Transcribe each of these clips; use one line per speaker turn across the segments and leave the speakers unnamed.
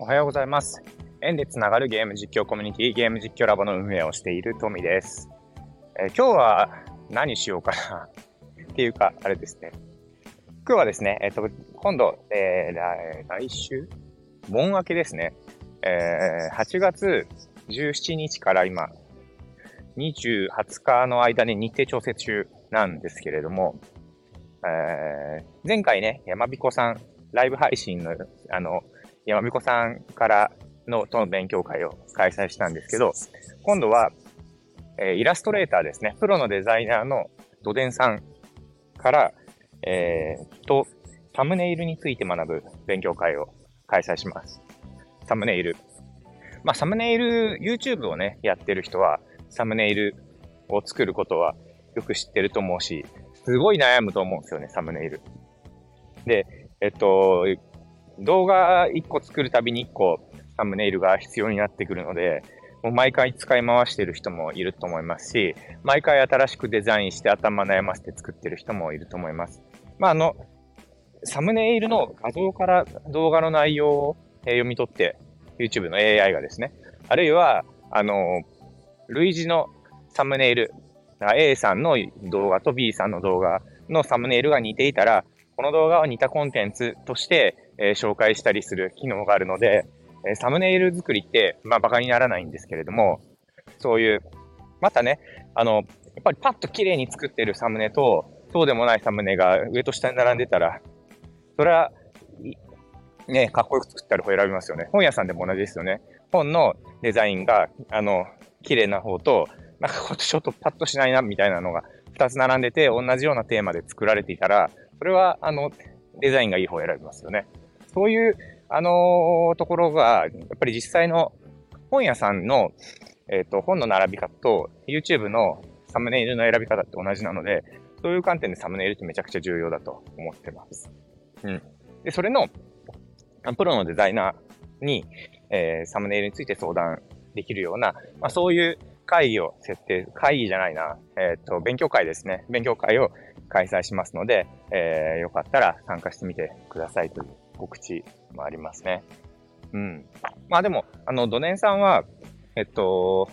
おはようございます。縁でつながるゲーム実況コミュニティ、ゲーム実況ラボの運営をしているトミです。えー、今日は何しようかなっていうか、あれですね。今日はですね、えっ、ー、と、今度、えー、来週盆明けですね。えー、8月17日から今、20、20日の間に日程調整中なんですけれども、えー、前回ね、山彦さん、ライブ配信の、あの、山彦さんからの、との勉強会を開催したんですけど、今度は、えー、イラストレーターですね。プロのデザイナーのドデンさんから、えー、と、サムネイルについて学ぶ勉強会を開催します。サムネイル。まあ、サムネイル、YouTube をね、やってる人は、サムネイルを作ることはよく知ってると思うし、すごい悩むと思うんですよね、サムネイル。で、えっと、動画1個作るたびに1個サムネイルが必要になってくるので、もう毎回使い回してる人もいると思いますし、毎回新しくデザインして頭悩ませて作ってる人もいると思います。まあ、あの、サムネイルの画像から動画の内容を読み取って、YouTube の AI がですね、あるいは、あの、類似のサムネイル、A さんの動画と B さんの動画のサムネイルが似ていたら、この動画は似たコンテンツとして、え、紹介したりする機能があるので、え、サムネイル作りって、まあ、馬鹿にならないんですけれども、そういう、またね、あの、やっぱりパッと綺麗に作ってるサムネと、そうでもないサムネが上と下に並んでたら、それは、ね、かっこよく作ったら方選びますよね。本屋さんでも同じですよね。本のデザインが、あの、綺麗な方と、なんかちょっとパッとしないなみたいなのが2つ並んでて、同じようなテーマで作られていたら、それは、あの、デザインがいい方を選びますよね。そういう、あのー、ところが、やっぱり実際の本屋さんの、えっ、ー、と、本の並び方と YouTube のサムネイルの選び方って同じなので、そういう観点でサムネイルってめちゃくちゃ重要だと思ってます。うん。で、それの、プロのデザイナーに、えー、サムネイルについて相談できるような、まあ、そういう会議を設定、会議じゃないな、えっ、ー、と、勉強会ですね。勉強会を開催しますので、えー、よかったら参加してみてくださいという告知もありますね。うん。まあでも、あの、ドネンさんは、えっと、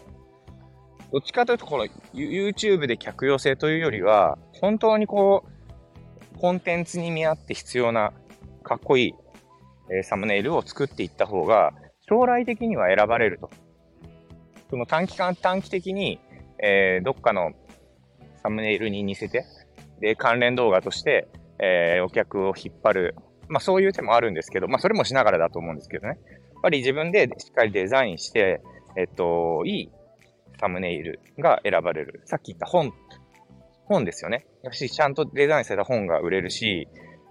どっちかというと、この YouTube で客寄せというよりは、本当にこう、コンテンツに見合って必要なかっこいい、えー、サムネイルを作っていった方が、将来的には選ばれると。その短期間、短期的に、えー、どっかのサムネイルに似せて、で、関連動画として、えー、お客を引っ張る。まあそういう手もあるんですけど、まあそれもしながらだと思うんですけどね。やっぱり自分でしっかりデザインして、えっと、いいサムネイルが選ばれる。さっき言った本、本ですよね。やし、ちゃんとデザインされた本が売れるし、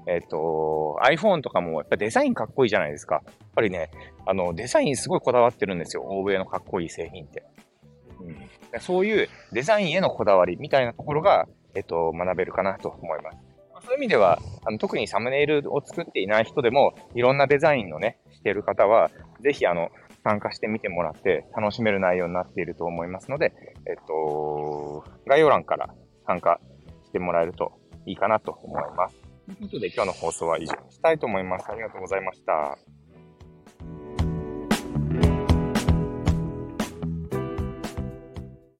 えっと、iPhone とかもやっぱデザインかっこいいじゃないですか。やっぱりね、あの、デザインすごいこだわってるんですよ。欧米のかっこいい製品って。うん、そういうデザインへのこだわりみたいなところが、えっと、学べるかなと思います。そういう意味では、あの特にサムネイルを作っていない人でも、いろんなデザインのね、している方は、ぜひあの、参加してみてもらって楽しめる内容になっていると思いますので、えっと、概要欄から参加してもらえるといいかなと思います。ということで今日の放送は以上にしたいと思います。ありがとうございました。